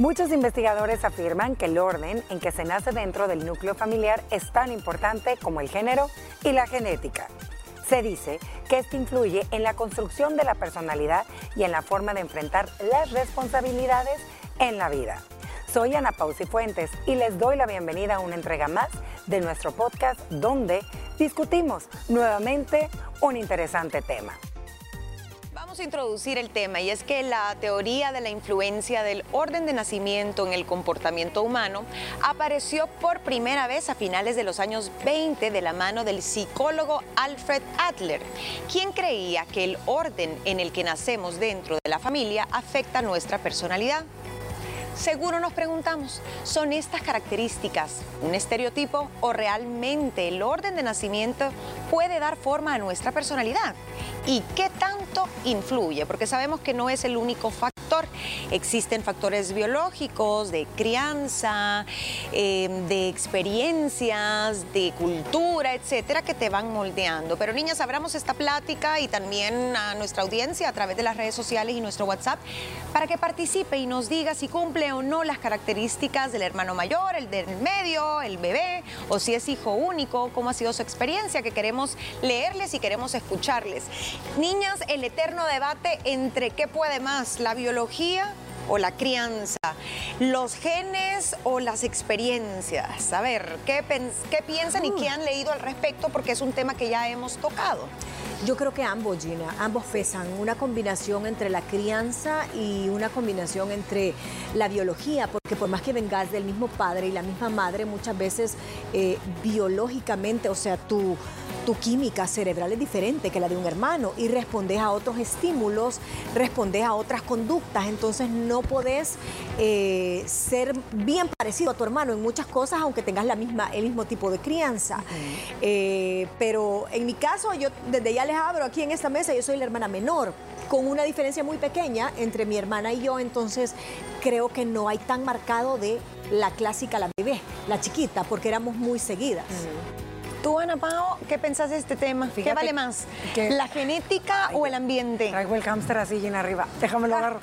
Muchos investigadores afirman que el orden en que se nace dentro del núcleo familiar es tan importante como el género y la genética. Se dice que esto influye en la construcción de la personalidad y en la forma de enfrentar las responsabilidades en la vida. Soy Ana Pausi Fuentes y les doy la bienvenida a una entrega más de nuestro podcast donde discutimos nuevamente un interesante tema. Vamos a introducir el tema y es que la teoría de la influencia del orden de nacimiento en el comportamiento humano apareció por primera vez a finales de los años 20 de la mano del psicólogo Alfred Adler, quien creía que el orden en el que nacemos dentro de la familia afecta nuestra personalidad. Seguro nos preguntamos, ¿son estas características un estereotipo o realmente el orden de nacimiento puede dar forma a nuestra personalidad? ¿Y qué tanto influye? Porque sabemos que no es el único factor. Existen factores biológicos, de crianza, em, de experiencias, de cultura, etcétera, que te van moldeando. Pero niñas, abramos esta plática y también a nuestra audiencia a través de las redes sociales y nuestro WhatsApp para que participe y nos diga si cumple o no las características del hermano mayor, el del medio, el bebé, o si es hijo único, cómo ha sido su experiencia, que queremos leerles y queremos escucharles. Niñas, el eterno debate entre qué puede más, la biología o la crianza, los genes o las experiencias. A ver, ¿qué, qué piensan y qué han leído al respecto? Porque es un tema que ya hemos tocado. Yo creo que ambos, Gina, ambos pesan. Una combinación entre la crianza y una combinación entre la biología, porque por más que vengas del mismo padre y la misma madre, muchas veces eh, biológicamente, o sea, tu, tu química cerebral es diferente que la de un hermano y respondes a otros estímulos, respondes a otras conductas, entonces no podés eh, ser bien parecido a tu hermano en muchas cosas, aunque tengas la misma, el mismo tipo de crianza. Eh, pero en mi caso, yo desde ya les abro aquí en esta mesa, yo soy la hermana menor, con una diferencia muy pequeña entre mi hermana y yo, entonces creo que no hay tan marcado de la clásica, la bebé, la chiquita, porque éramos muy seguidas. Tú, Ana Pao, ¿qué pensás de este tema? ¿Qué vale más? ¿La genética o el ambiente? Traigo el hámster así en arriba. Déjamelo agarro.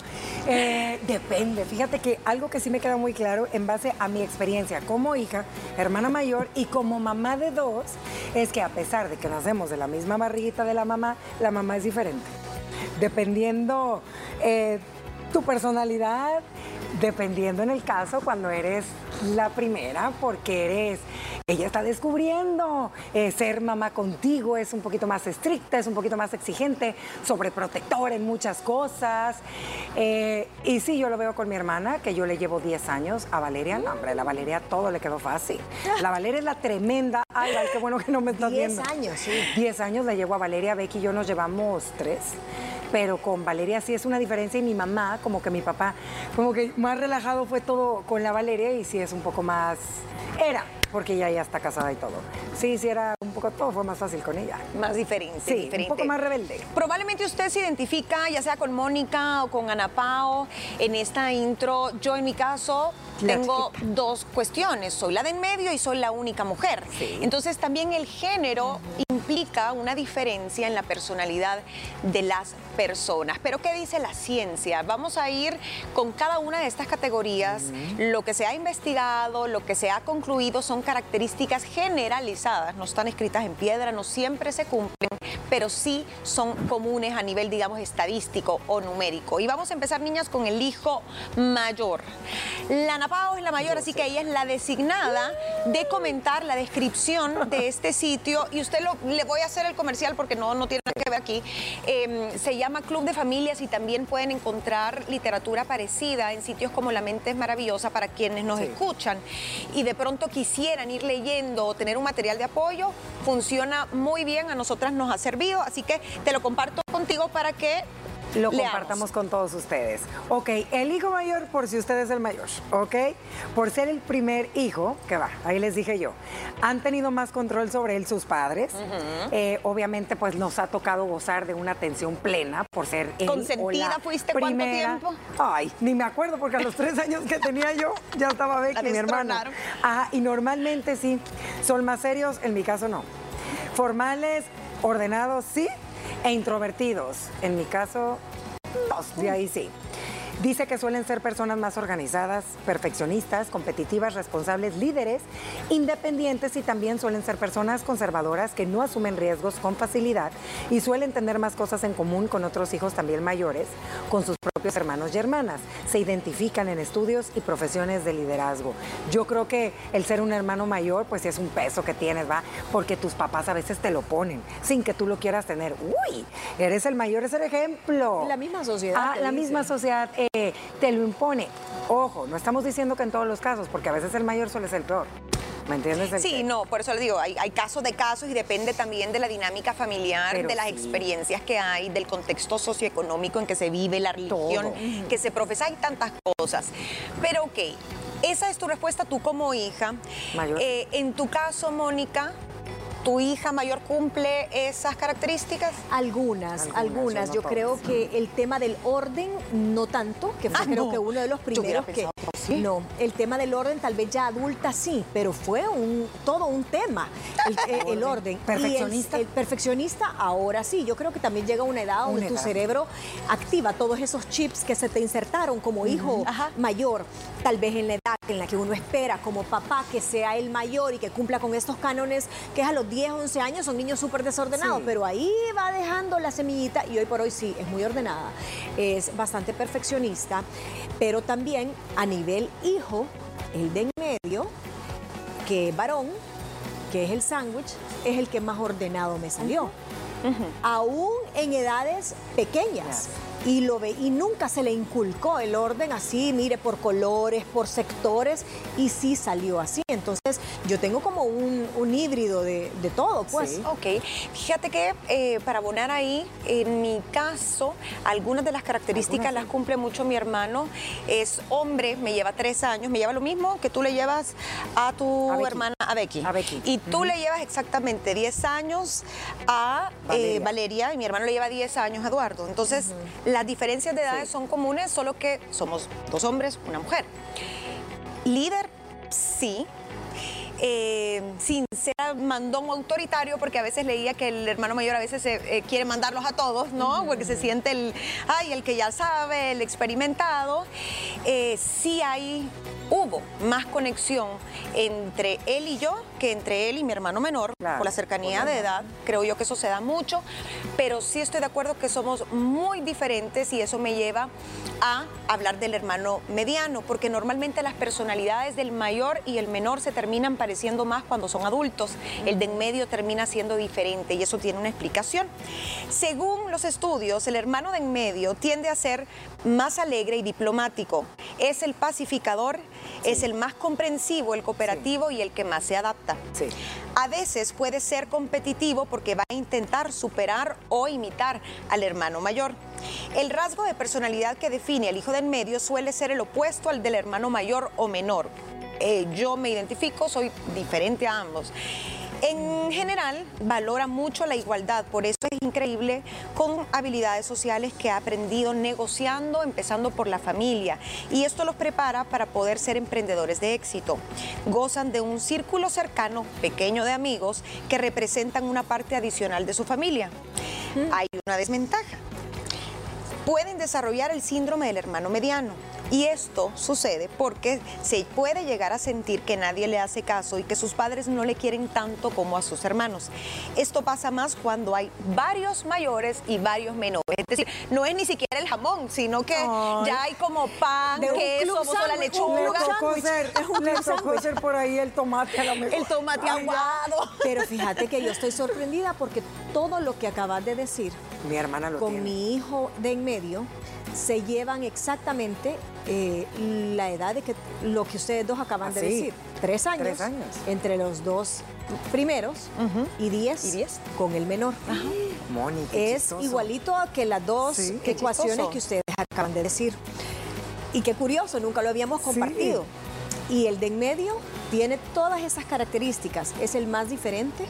Eh, depende. Fíjate que algo que sí me queda muy claro en base a mi experiencia como hija, hermana mayor y como mamá de dos, es que a pesar de que nacemos de la misma barriguita de la mamá, la mamá es diferente. Dependiendo eh, tu personalidad, dependiendo en el caso cuando eres la primera, porque eres, ella está descubriendo, eh, ser mamá contigo es un poquito más estricta, es un poquito más exigente, sobreprotector en muchas cosas. Eh, y sí, yo lo veo con mi hermana, que yo le llevo 10 años a Valeria, no, hombre, la Valeria todo le quedó fácil. La Valeria es la tremenda, ay, qué bueno que no me estás viendo. 10 años, sí. 10 años le llevo a Valeria, Becky y yo nos llevamos 3 pero con Valeria sí es una diferencia y mi mamá, como que mi papá, como que más relajado fue todo con la Valeria y sí es un poco más, era, porque ella ya está casada y todo. Sí, sí era un poco, todo fue más fácil con ella. Más diferente. Sí, un poco más rebelde. Probablemente usted se identifica, ya sea con Mónica o con Ana Pao, en esta intro. Yo en mi caso tengo dos cuestiones, soy la de en medio y soy la única mujer. Entonces también el género implica una diferencia en la personalidad de las personas. Pero ¿qué dice la ciencia? Vamos a ir con cada una de estas categorías. Lo que se ha investigado, lo que se ha concluido son características generalizadas, no están escritas en piedra, no siempre se cumplen, pero sí son comunes a nivel, digamos, estadístico o numérico. Y vamos a empezar, niñas, con el hijo mayor. La Napao es la mayor, así que ella es la designada de comentar la descripción de este sitio y usted lo, le voy a hacer el comercial porque no, no tiene nada que ver aquí. Em, se llama Club de Familias y también pueden encontrar literatura parecida en sitios como La Mente es Maravillosa para quienes nos escuchan. Y de pronto quisieran ir leyendo o tener un material de apoyo, funciona muy bien, a nosotras nos ha servido, así que te lo comparto contigo para que lo compartamos con todos ustedes. Ok, el hijo mayor por si usted es el mayor, ok. Por ser el primer hijo, que va, ahí les dije yo, han tenido más control sobre él sus padres. Eh, obviamente, pues nos ha tocado gozar de una atención plena por ser él ¿Consentida fuiste cuánto tiempo? Ay, ni me acuerdo porque a los tres años que tenía yo ya estaba Becky, mi hermano. Ajá, y normalmente sí, son más serios, en mi caso no. Formales, ordenados, sí, e introvertidos. En mi caso, de ahí sí. Dice que suelen ser personas más organizadas, perfeccionistas, competitivas, responsables, líderes, independientes y también suelen ser personas conservadoras que no asumen riesgos con facilidad y suelen tener más cosas en común con otros hijos también mayores, con sus propios hermanos y hermanas. Se identifican en estudios y profesiones de liderazgo. Yo creo que el ser un hermano mayor, pues es un peso que tienes, ¿va? Porque tus papás a veces te lo ponen sin que tú lo quieras tener. Uy, eres el mayor, es el ejemplo. La misma sociedad. Ah, la misma sociedad eh, te lo impone. Ojo, no estamos diciendo que en todos los casos, porque a veces el mayor suele ser el peor. ¿Me entiendes? El Sí, que- no, por eso le digo, hay, hay casos de casos y depende también de la dinámica familiar, Pero de las sí. experiencias que hay, del contexto socioeconómico en que se vive, la religión Todo. que se profesa, hay tantas cosas. Pero ok, esa es tu respuesta tú como hija. Mayor. Eh, en tu caso, Mónica, ¿tu hija mayor cumple esas características? Algunas, Algunas, algunas. yo no Yo todas. creo que el tema del orden, no tanto, que fue Ah, creo no. que uno de los primeros que... sí. No, el tema del orden tal vez ya adulta sí, pero fue un todo un tema, el, el- el orden. Y el- Perfeccionista. El, perfeccionista ahora sí, yo creo que también llega una edad donde Una tu cerebro activa todos esos chips que se te insertaron como hijo Ajá. mayor, tal vez en la edad en la que uno espera como papá que sea el mayor y que cumpla con estos cánones que es a los 10, 11 años son niños súper desordenados, Sí. pero ahí va dejando la semillita y hoy por hoy sí, es muy ordenada, es bastante perfeccionista, pero también a nivel hijo, el de en medio, que es varón, que es el sándwich, es el que más ordenado me salió. Aún en edades pequeñas. Y, lo ve, y nunca se le inculcó el orden así, mire, por colores, por sectores, y sí salió así. Entonces, yo tengo como un, un híbrido de, de todo, pues. Sí. Ok, fíjate que eh, para abonar ahí, en mi caso, algunas de las características Algunas las cumple mucho mi hermano. Es hombre, me lleva tres años, me lleva lo mismo que tú le llevas a tu A hermana, a Becky. A Becky. Y tú le llevas exactamente 10 años a eh, Valeria. Valeria. y mi hermano le lleva 10 años a Eduardo. Entonces, las diferencias de edades Sí. son comunes, solo que somos dos hombres, una mujer. Líder, sí. Eh, sin ser mandón autoritario, porque a veces leía que el hermano mayor a veces eh, eh, quiere mandarlos a todos, ¿no? Porque se siente el, ay, el que ya sabe, el experimentado. Eh, sí hay, hubo más conexión entre él y yo que entre él y mi hermano menor, Claro, por la cercanía de edad. Creo yo que eso se da mucho, pero sí estoy de acuerdo que somos muy diferentes y eso me lleva a hablar del hermano mediano, porque normalmente las personalidades del mayor y el menor se terminan pareciendo más cuando son adultos. El de en medio termina siendo diferente y eso tiene una explicación. Según los estudios, el hermano de en medio tiende a ser más alegre y diplomático. Es el pacificador, es el más comprensivo, el cooperativo y el que más se adapta. Sí. A veces puede ser competitivo porque va a intentar superar o imitar al hermano mayor. El rasgo de personalidad que define al hijo del medio suele ser el opuesto al del hermano mayor o menor. Eh, yo me identifico, soy diferente a ambos. En general, valora mucho la igualdad, por eso es increíble con habilidades sociales que ha aprendido negociando, empezando por la familia. Y esto los prepara para poder ser emprendedores de éxito. Gozan de un círculo cercano, pequeño de amigos, que representan una parte adicional de su familia. Hay una desventaja pueden desarrollar el síndrome del hermano mediano. Y esto sucede porque se puede llegar a sentir que nadie le hace caso y que sus padres no le quieren tanto como a sus hermanos. Esto pasa más cuando hay varios mayores y varios menores. Es decir, no es ni siquiera el jamón, sino que Ay. ya hay como pan, De un queso, la lechuga. Es un le tocó ser por ahí el tomate a lo mejor. El tomate Ay, ya. aguado. Pero fíjate que yo estoy sorprendida porque todo lo que acabas de decir Mi hermana lo con tiene. mi hijo de en medio se llevan exactamente eh, la edad de que lo que ustedes dos acaban de Así. decir. Tres años. Tres años. Entre los dos primeros y diez, Y diez. con el menor. Moni, qué Es chistoso. igualito a que las dos Sí, ecuaciones que ustedes acaban de decir. Y qué curioso, nunca lo habíamos Sí. Y el de en medio tiene todas esas características. Es el más diferente.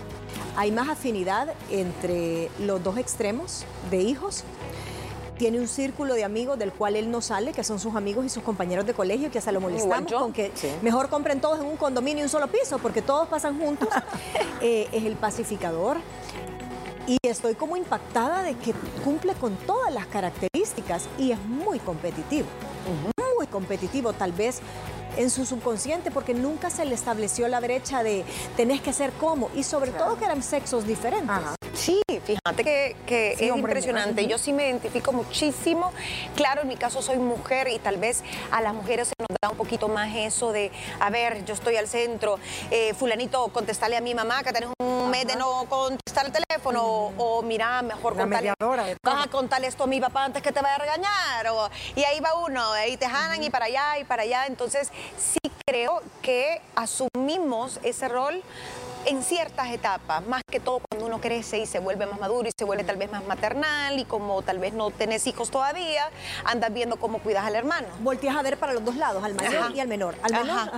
Hay más afinidad entre los dos extremos de hijos. Tiene un círculo de amigos del cual él no sale, que son sus amigos y sus compañeros de colegio, que hasta lo molestamos yo. con que Sí. mejor compren todos en un condominio y un solo piso, porque todos pasan juntos. Eh, es el pacificador. Y estoy como impactada de que cumple con todas las características y es muy competitivo. muy competitivo, tal vez en su subconsciente porque nunca se le estableció la brecha de tenés que ser como y sobre todo que eran sexos diferentes. Sí, fíjate que, es impresionante. Yo sí me identifico muchísimo. Claro, en mi caso soy mujer y tal vez a las mujeres se nos da un poquito más eso de, a ver, yo estoy al centro, eh, fulanito, contestarle a mi mamá que tenés un mes de no contestar el teléfono o, mira, mejor contarle, vas a contarle esto a mi papá antes que te vaya a regañar o, y ahí va uno, ahí te jalan y para allá y para allá. Entonces sí creo que asumimos ese rol en ciertas etapas, más que todo cuando uno crece y se vuelve más maduro y se vuelve tal vez más maternal y como tal vez no tenés hijos todavía, andas viendo cómo cuidas al hermano. Volteas a ver para los dos lados, al mayor y al menor. Al menor,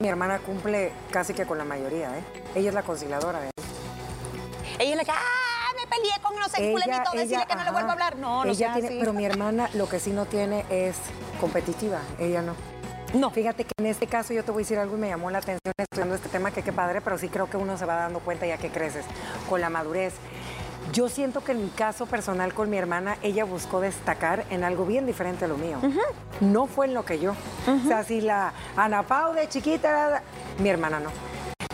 Mi hermana cumple casi que con la mayoría, ¿eh? Ella es la conciliadora de él. Ella es la que, ¡ah! Me peleé con no sé, fulanito, decirle que no le vuelvo a hablar. No, no ella tiene, Pero mi hermana lo que sí no tiene es competitiva, ella no. No. Fíjate que en este caso yo te voy a decir algo y me llamó la atención estudiando este tema, que qué padre, pero sí creo que uno se va dando cuenta ya que creces con la madurez. Yo siento que en mi caso personal con mi hermana, ella buscó destacar en algo bien diferente a lo mío. No fue en lo que yo. O sea, si la Ana Pau de chiquita. Mi hermana no.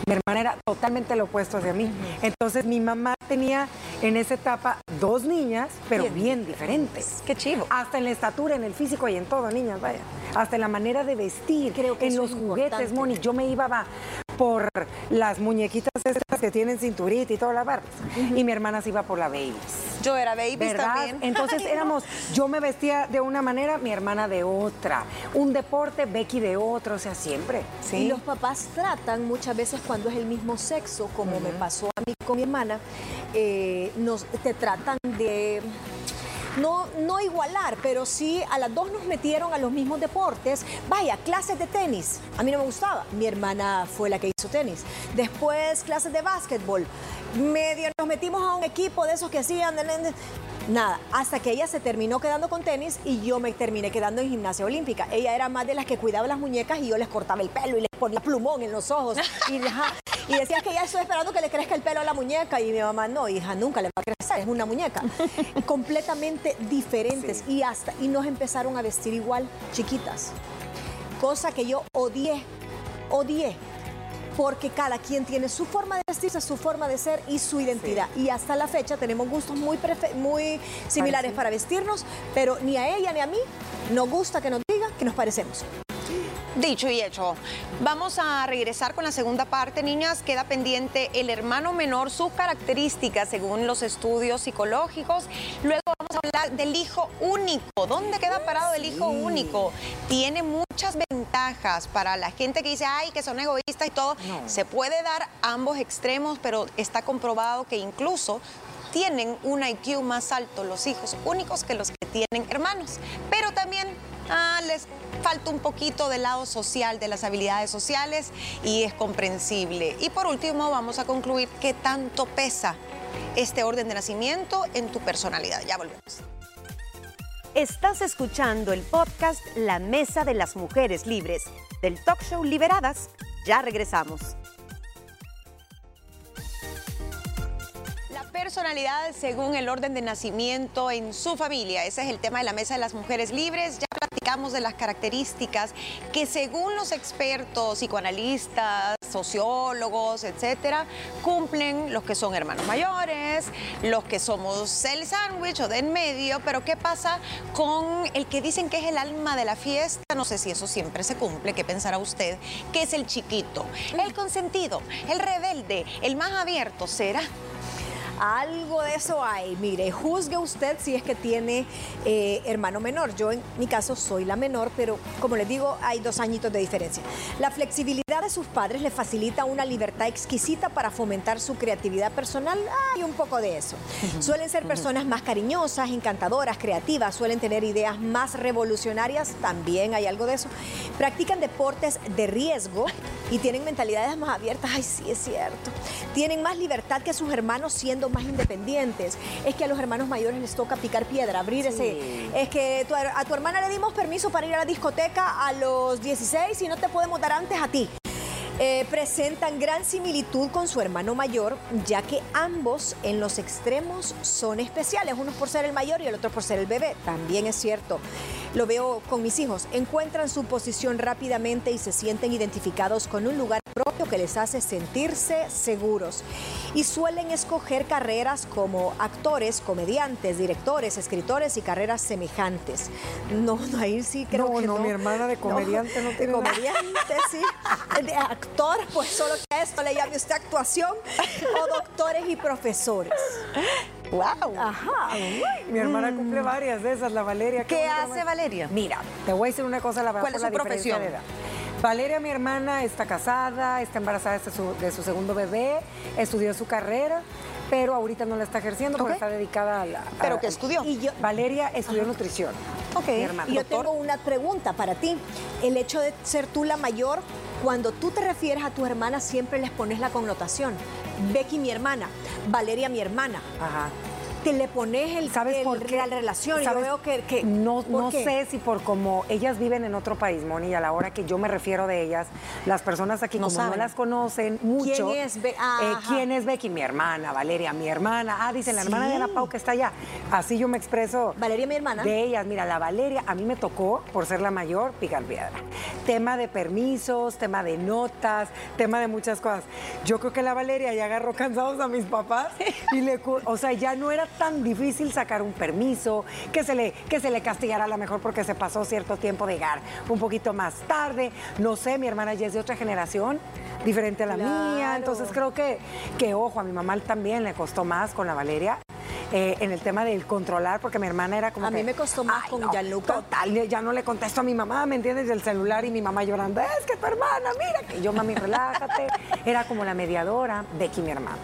Mi hermana era totalmente lo opuesto hacia mí. Entonces mi mamá tenía en esa etapa dos niñas, pero bien, diferentes. Qué chivo. Hasta en la estatura, en el físico y en todo, niñas, vaya. Hasta en la manera de vestir, Creo que en los juguetes, Moni. Yo me iba por las muñequitas estas que tienen cinturita y toda la barba. Y mi hermana se iba por la baby. Yo era baby también. Entonces éramos, yo me vestía de una manera, mi hermana de otra. Un deporte, Becky de otro, o sea, siempre. ¿sí? Y los papás tratan muchas veces cuando es el mismo sexo, como me pasó a mí con mi hermana, eh, nos, te tratan de no, no igualar, pero sí a las dos nos metieron a los mismos deportes. Vaya, clases de tenis. A mí no me gustaba. Mi hermana fue la que hizo tenis. Después clases de básquetbol. Medio nos metimos a un equipo de esos que hacían... Nada, hasta que ella se terminó quedando con tenis y yo me terminé quedando en gimnasia olímpica. Ella era más de las que cuidaba las muñecas y yo les cortaba el pelo y les ponía plumón en los ojos. Y, y decía que ya estoy esperando que le crezca el pelo a la muñeca. Y mi mamá, no, hija, nunca le va a crecer, es una muñeca. Completamente diferentes. Y hasta, y nos empezaron a vestir igual, chiquitas. Cosa que yo odié, odié porque cada quien tiene su forma de vestirse, su forma de ser y su identidad. Y hasta la fecha tenemos gustos muy, muy similares para vestirnos, pero ni a ella ni a mí nos gusta que nos diga que nos parecemos. Dicho y hecho, vamos a regresar con la segunda parte, niñas. Queda pendiente el hermano menor, sus características según los estudios psicológicos. Luego vamos a hablar del hijo único. ¿Dónde queda parado el hijo único? Tiene muchas ventajas para la gente que dice, ay, que son egoístas y todo. Se puede dar ambos extremos, pero está comprobado que incluso tienen un IQ más alto los hijos únicos que los que tienen hermanos. Pero también ah, les falta un poquito del lado social, de las habilidades sociales y es comprensible. Y por último vamos a concluir qué tanto pesa este orden de nacimiento en tu personalidad. Ya volvemos. Estás escuchando el podcast La Mesa de las Mujeres Libres del talk show Liberadas. Ya regresamos. personalidad según el orden de nacimiento en su familia. Ese es el tema de la Mesa de las Mujeres Libres. Ya de las características que según los expertos, psicoanalistas, sociólogos, etcétera, cumplen los que son hermanos mayores, los que somos el sándwich o de en medio, pero ¿qué pasa con el que dicen que es el alma de la fiesta? No sé si eso siempre se cumple, ¿qué pensará usted? Que es el chiquito, el consentido, el rebelde, el más abierto, ¿será? Algo de eso hay. Mire, juzgue usted si es que tiene eh, hermano menor. Yo en mi caso soy la menor, pero como les digo, hay dos añitos de diferencia. La flexibilidad de sus padres le facilita una libertad exquisita para fomentar su creatividad personal. Hay un poco de eso. Suelen ser personas más cariñosas, encantadoras, creativas, suelen tener ideas más revolucionarias, también hay algo de eso. Practican deportes de riesgo y tienen mentalidades más abiertas. Ay, sí, es cierto. Tienen más libertad que sus hermanos siendo más independientes. Es que a los hermanos mayores les toca picar piedra, abrir ese... Es que a tu hermana le dimos permiso para ir a la discoteca a los 16 y no te podemos dar antes a ti. Eh, presentan gran similitud con su hermano mayor, ya que ambos en los extremos son especiales, uno por ser el mayor y el otro por ser el bebé, también es cierto. Lo veo con mis hijos, encuentran su posición rápidamente y se sienten identificados con un lugar propio que les hace sentirse seguros. Y suelen escoger carreras como actores, comediantes, directores, escritores y carreras semejantes. No, no, ahí sí creo No, que no, no. mi hermana de comediante no tiene nada. Comediante, sí. De actor, pues solo que a esto le llame usted actuación. O doctores y profesores. ¡Wow! Ajá. Mi hermana cumple varias de esas, la Valeria. ¿Qué hace Valeria. Valeria? Mira, te voy a decir una cosa, la verdad, ¿Cuál es su profesión? de edad. Valeria, mi hermana, está casada, está embarazada de su, de su segundo bebé, estudió su carrera, pero ahorita no la está ejerciendo porque está dedicada a la... a- ¿Pero qué estudió? Y yo, Valeria estudió nutrición. Ok. Mi hermana. y yo Doctor. tengo una pregunta para ti. El hecho de ser tú la mayor, cuando tú te refieres a tus hermanas, siempre les pones la connotación. Becky, mi hermana. Valeria, mi hermana. Ajá. Te le pones el, ¿Sabes el- por qué? la relación. Yo ¿Sabes? veo que... que- no ¿por no qué? sé si por como ellas viven en otro país, Moni, y a la hora que yo me refiero de ellas, las personas aquí No como no saben. las conocen mucho. ¿Quién es Be- eh. ¿Quién es Becky? Mi hermana, Valeria, mi hermana. Ah, dicen la hermana de Ana Pau que está allá. Así yo me expreso. Valeria, mi hermana. De ellas, mira, la Valeria, a mí me tocó, por ser la mayor, picar piedra. Tema de permisos, tema de notas, tema de muchas cosas. Yo creo que la Valeria ya agarró cansados a mis papás y le, o sea, ya no era tan difícil sacar un permiso, que se le, que se le castigara a lo mejor porque se pasó cierto tiempo de llegar un poquito más tarde. No sé, mi hermana ya es de otra generación, diferente a la mía, entonces creo que, que, ojo, a mi mamá también le costó más con la Valeria. Eh, en el tema del controlar, porque mi hermana era como A que, mí me costó más "Ay, con no, Gianluca". Total, ya no le contesto a mi mamá, ¿me entiendes? Del celular y mi mamá llorando, es que tu hermana, mira, que yo, mami, relájate. Era como la mediadora, Becky, mi hermana.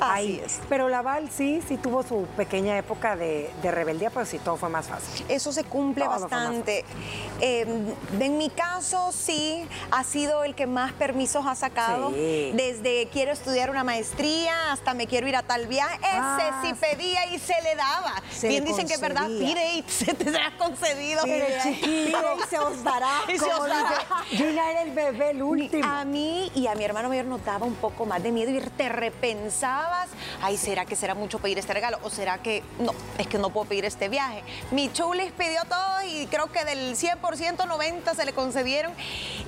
Así es. Pero la Val sí, sí tuvo su pequeña época de, de rebeldía, pero sí todo fue más fácil. Eso se cumple Todo bastante. Eh, en mi caso, sí, ha sido el que más permisos ha sacado. Sí. Desde quiero estudiar una maestría hasta me quiero ir a tal viaje. Ese Ah, sí pedía y se le daba. Se Bien dicen que es verdad, pide y se te será concedido. Pide, y se os dará. Y se os dará. Gina era el bebé, el último. A mí y a mi hermano mayor nos daba un poco más de miedo y te repensabas, ay, ¿será que será mucho pedir este regalo? ¿O será que no, es que no puedo pedir este viaje? Mi chulis pidió todo y creo que del 100%, 90% se le concedieron.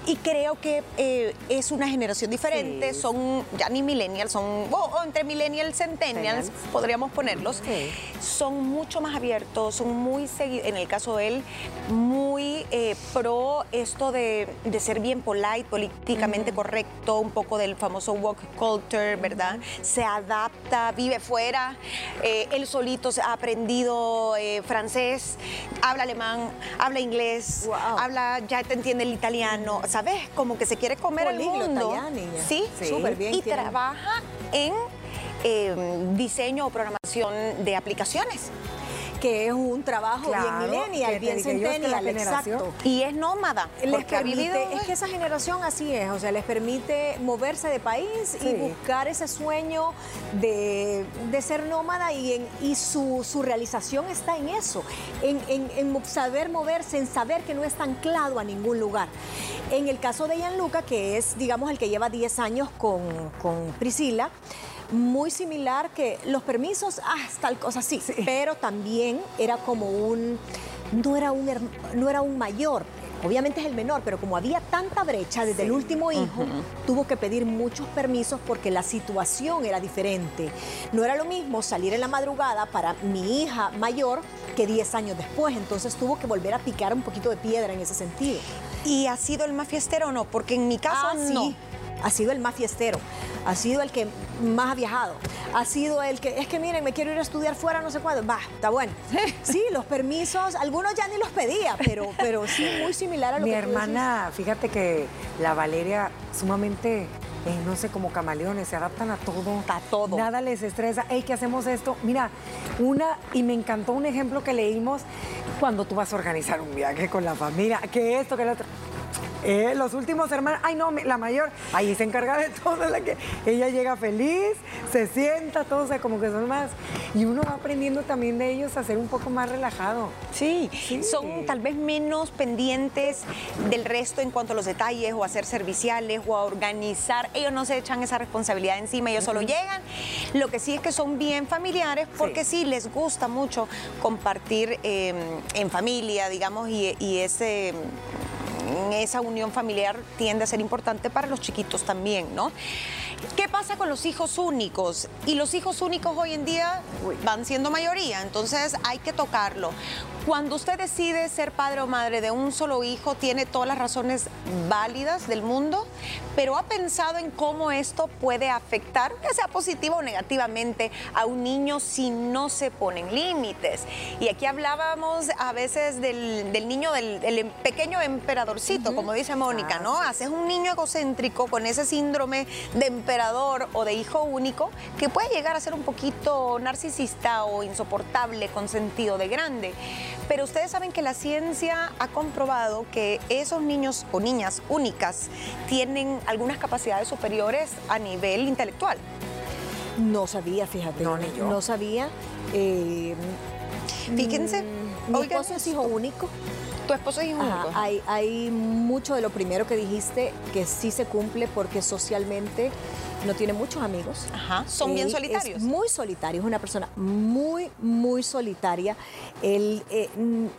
Y creo que eh, es una generación diferente, Sí. son ya ni millennials, son, o, entre millennials, Centennials. podríamos ponerlos, Sí. son mucho más abiertos, son muy seguidos, en el caso de él, muy eh, pro esto de, de ser bien polite, políticamente correcto, un poco del famoso woke culture, ¿verdad? Se adapta, vive fuera, eh, él solito ha aprendido eh, francés, habla alemán, habla inglés, Wow. habla, ya te entiende el italiano, ¿sabes? Como que se quiere comer el Políglota mundo. ya, niña. Sí, Sí. Súper bien. y trabaja en eh, diseño o programación de aplicaciones. Que es un trabajo Claro, bien millennial, bien centennial, exacto. Y es nómada. Les ha permite, es que esa generación así es, o sea, les permite moverse de país y buscar ese sueño de, de ser nómada y, en- y su, su realización está en eso, en, en- saber moverse, en saber que no está anclado a ningún lugar. En el caso de Gianluca, que es, digamos, el que lleva 10 años con, con Priscila, muy similar que los permisos, ah, tal cosa, sí, pero también era como un, no era un, no era un mayor, obviamente es el menor, pero como había tanta brecha desde el último hijo, tuvo que pedir muchos permisos porque la situación era diferente. No era lo mismo salir en la madrugada para mi hija mayor que 10 años después, entonces tuvo que volver a picar un poquito de piedra en ese sentido. ¿Y ha sido el más fiestero o no? Porque en mi caso Ah, sí. Ha sido el más fiestero, ha sido el que más ha viajado, ha sido el que, es que miren, me quiero ir a estudiar fuera, no sé cuándo, va, está bueno. Sí, los permisos, algunos ya ni los pedía, pero, pero sí, muy similar a lo Mi que tú decís. hermana, fíjate que la Valeria sumamente, eh, no sé, como camaleones, se adaptan a todo. A todo. Nada les estresa. Ey, ¿qué hacemos esto? Mira, una, y me encantó un ejemplo que leímos cuando tú vas a organizar un viaje con la familia, que esto, que lo otro. Eh, los últimos hermanos, ay no, la mayor, ahí se encarga de todo, la que ella llega feliz, se sienta, todo, o sea, como que son más. Y uno va aprendiendo también de ellos a ser un poco más relajado. Sí, son tal vez menos pendientes del resto en cuanto a los detalles o a ser serviciales o a organizar. Ellos no se echan esa responsabilidad encima, ellos solo llegan. Lo que sí es que son bien familiares porque sí, les gusta mucho compartir em, en familia, digamos, y, y ese esa unión familiar tiende a ser importante para los chiquitos también, ¿no? ¿Qué pasa con los hijos únicos? Y los hijos únicos hoy en día van siendo mayoría, entonces hay que tocarlo. Cuando usted decide ser padre o madre de un solo hijo, tiene todas las razones válidas del mundo, pero ha pensado en cómo esto puede afectar, que sea positivo o negativamente, a un niño si no se ponen límites. Y aquí hablábamos a veces del, niño, del, pequeño emperadorcito, como dice Mónica, ¿no? Haces un niño egocéntrico con ese síndrome de emperador o de hijo único que puede llegar a ser un poquito narcisista o insoportable con sentido de grande. Pero ustedes saben que la ciencia ha comprobado que esos niños o niñas únicas tienen algunas capacidades superiores a nivel intelectual. No sabía, fíjate. No, ni yo. No sabía. Eh, Fíjense. Mm, mi esposo es hijo único. ¿Tu esposo es único? Hay, hay mucho de lo primero que dijiste que sí se cumple porque socialmente no tiene muchos amigos. Ajá, son bien solitarios. Es muy solitario, es una persona muy, muy solitaria. Él eh,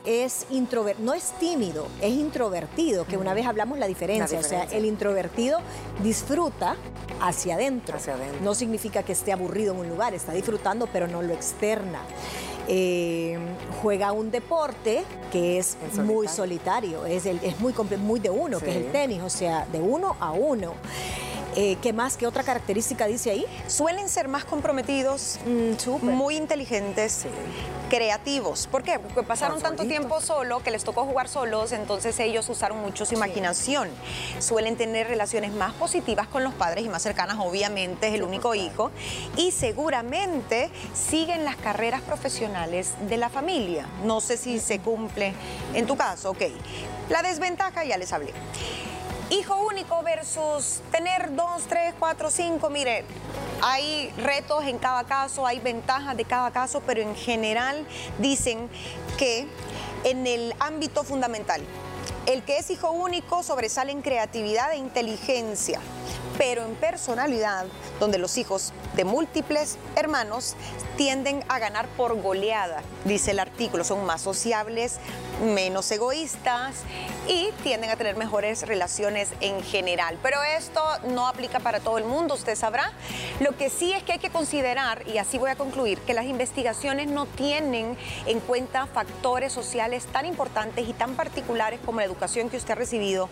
es introvertido, no es tímido, es introvertido, que una vez hablamos la diferencia. O sea, el introvertido disfruta hacia adentro. Hacia adentro. No significa que esté aburrido en un lugar, está disfrutando, pero no lo externa. Eh, juega un deporte que es muy solitario, es, el, es muy, muy de uno, que es el tenis, o sea, de uno a uno. Eh, ¿Qué más? ¿Qué otra característica dice ahí? Suelen ser más comprometidos, mm, muy inteligentes, creativos. ¿Por qué? Porque pasaron tanto tiempo solo que les tocó jugar solos, entonces ellos usaron mucho su imaginación. Suelen tener relaciones más positivas con los padres y más cercanas, obviamente, es el único hijo. Y seguramente siguen las carreras profesionales de la familia. No sé si se cumple en tu caso, ok. La desventaja ya les hablé. Hijo único versus tener dos, tres, cuatro, cinco, mire, hay retos en cada caso, hay ventajas de cada caso, pero en general dicen que en el ámbito fundamental, el que es hijo único sobresale en creatividad e inteligencia, pero en personalidad, donde los hijos de múltiples hermanos tienden a ganar por goleada, dice el artículo, son más sociables, menos egoístas y tienden a tener mejores relaciones en general. Pero esto no aplica para todo el mundo, usted sabrá. Lo que sí es que hay que considerar, y así voy a concluir, que las investigaciones no tienen en cuenta factores sociales tan importantes y tan particulares como la educación que usted ha recibido,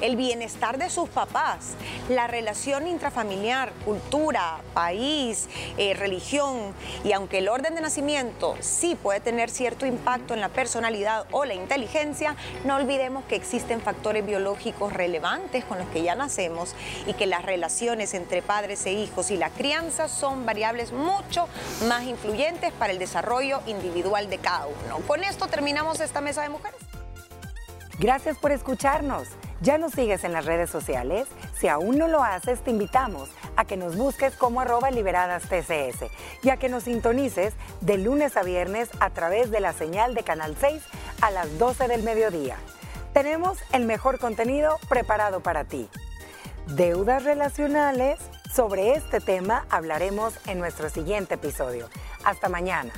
el bienestar de sus papás, la relación intrafamiliar, cultura, país, eh, religión, y aunque el orden de nacimiento sí puede tener cierto impacto en la personalidad o la inteligencia, no olvidemos que existen factores biológicos relevantes con los que ya nacemos y que las relaciones entre padres e hijos y la crianza son variables mucho más influyentes para el desarrollo individual de cada uno. Con esto terminamos esta mesa de mujeres. Gracias por escucharnos. ¿Ya nos sigues en las redes sociales? Si aún no lo haces, te invitamos a que nos busques como arroba liberadas TCS y a que nos sintonices de lunes a viernes a través de la señal de Canal 6 a las 12 del mediodía. Tenemos el mejor contenido preparado para ti. Deudas relacionales, sobre este tema hablaremos en nuestro siguiente episodio. Hasta mañana.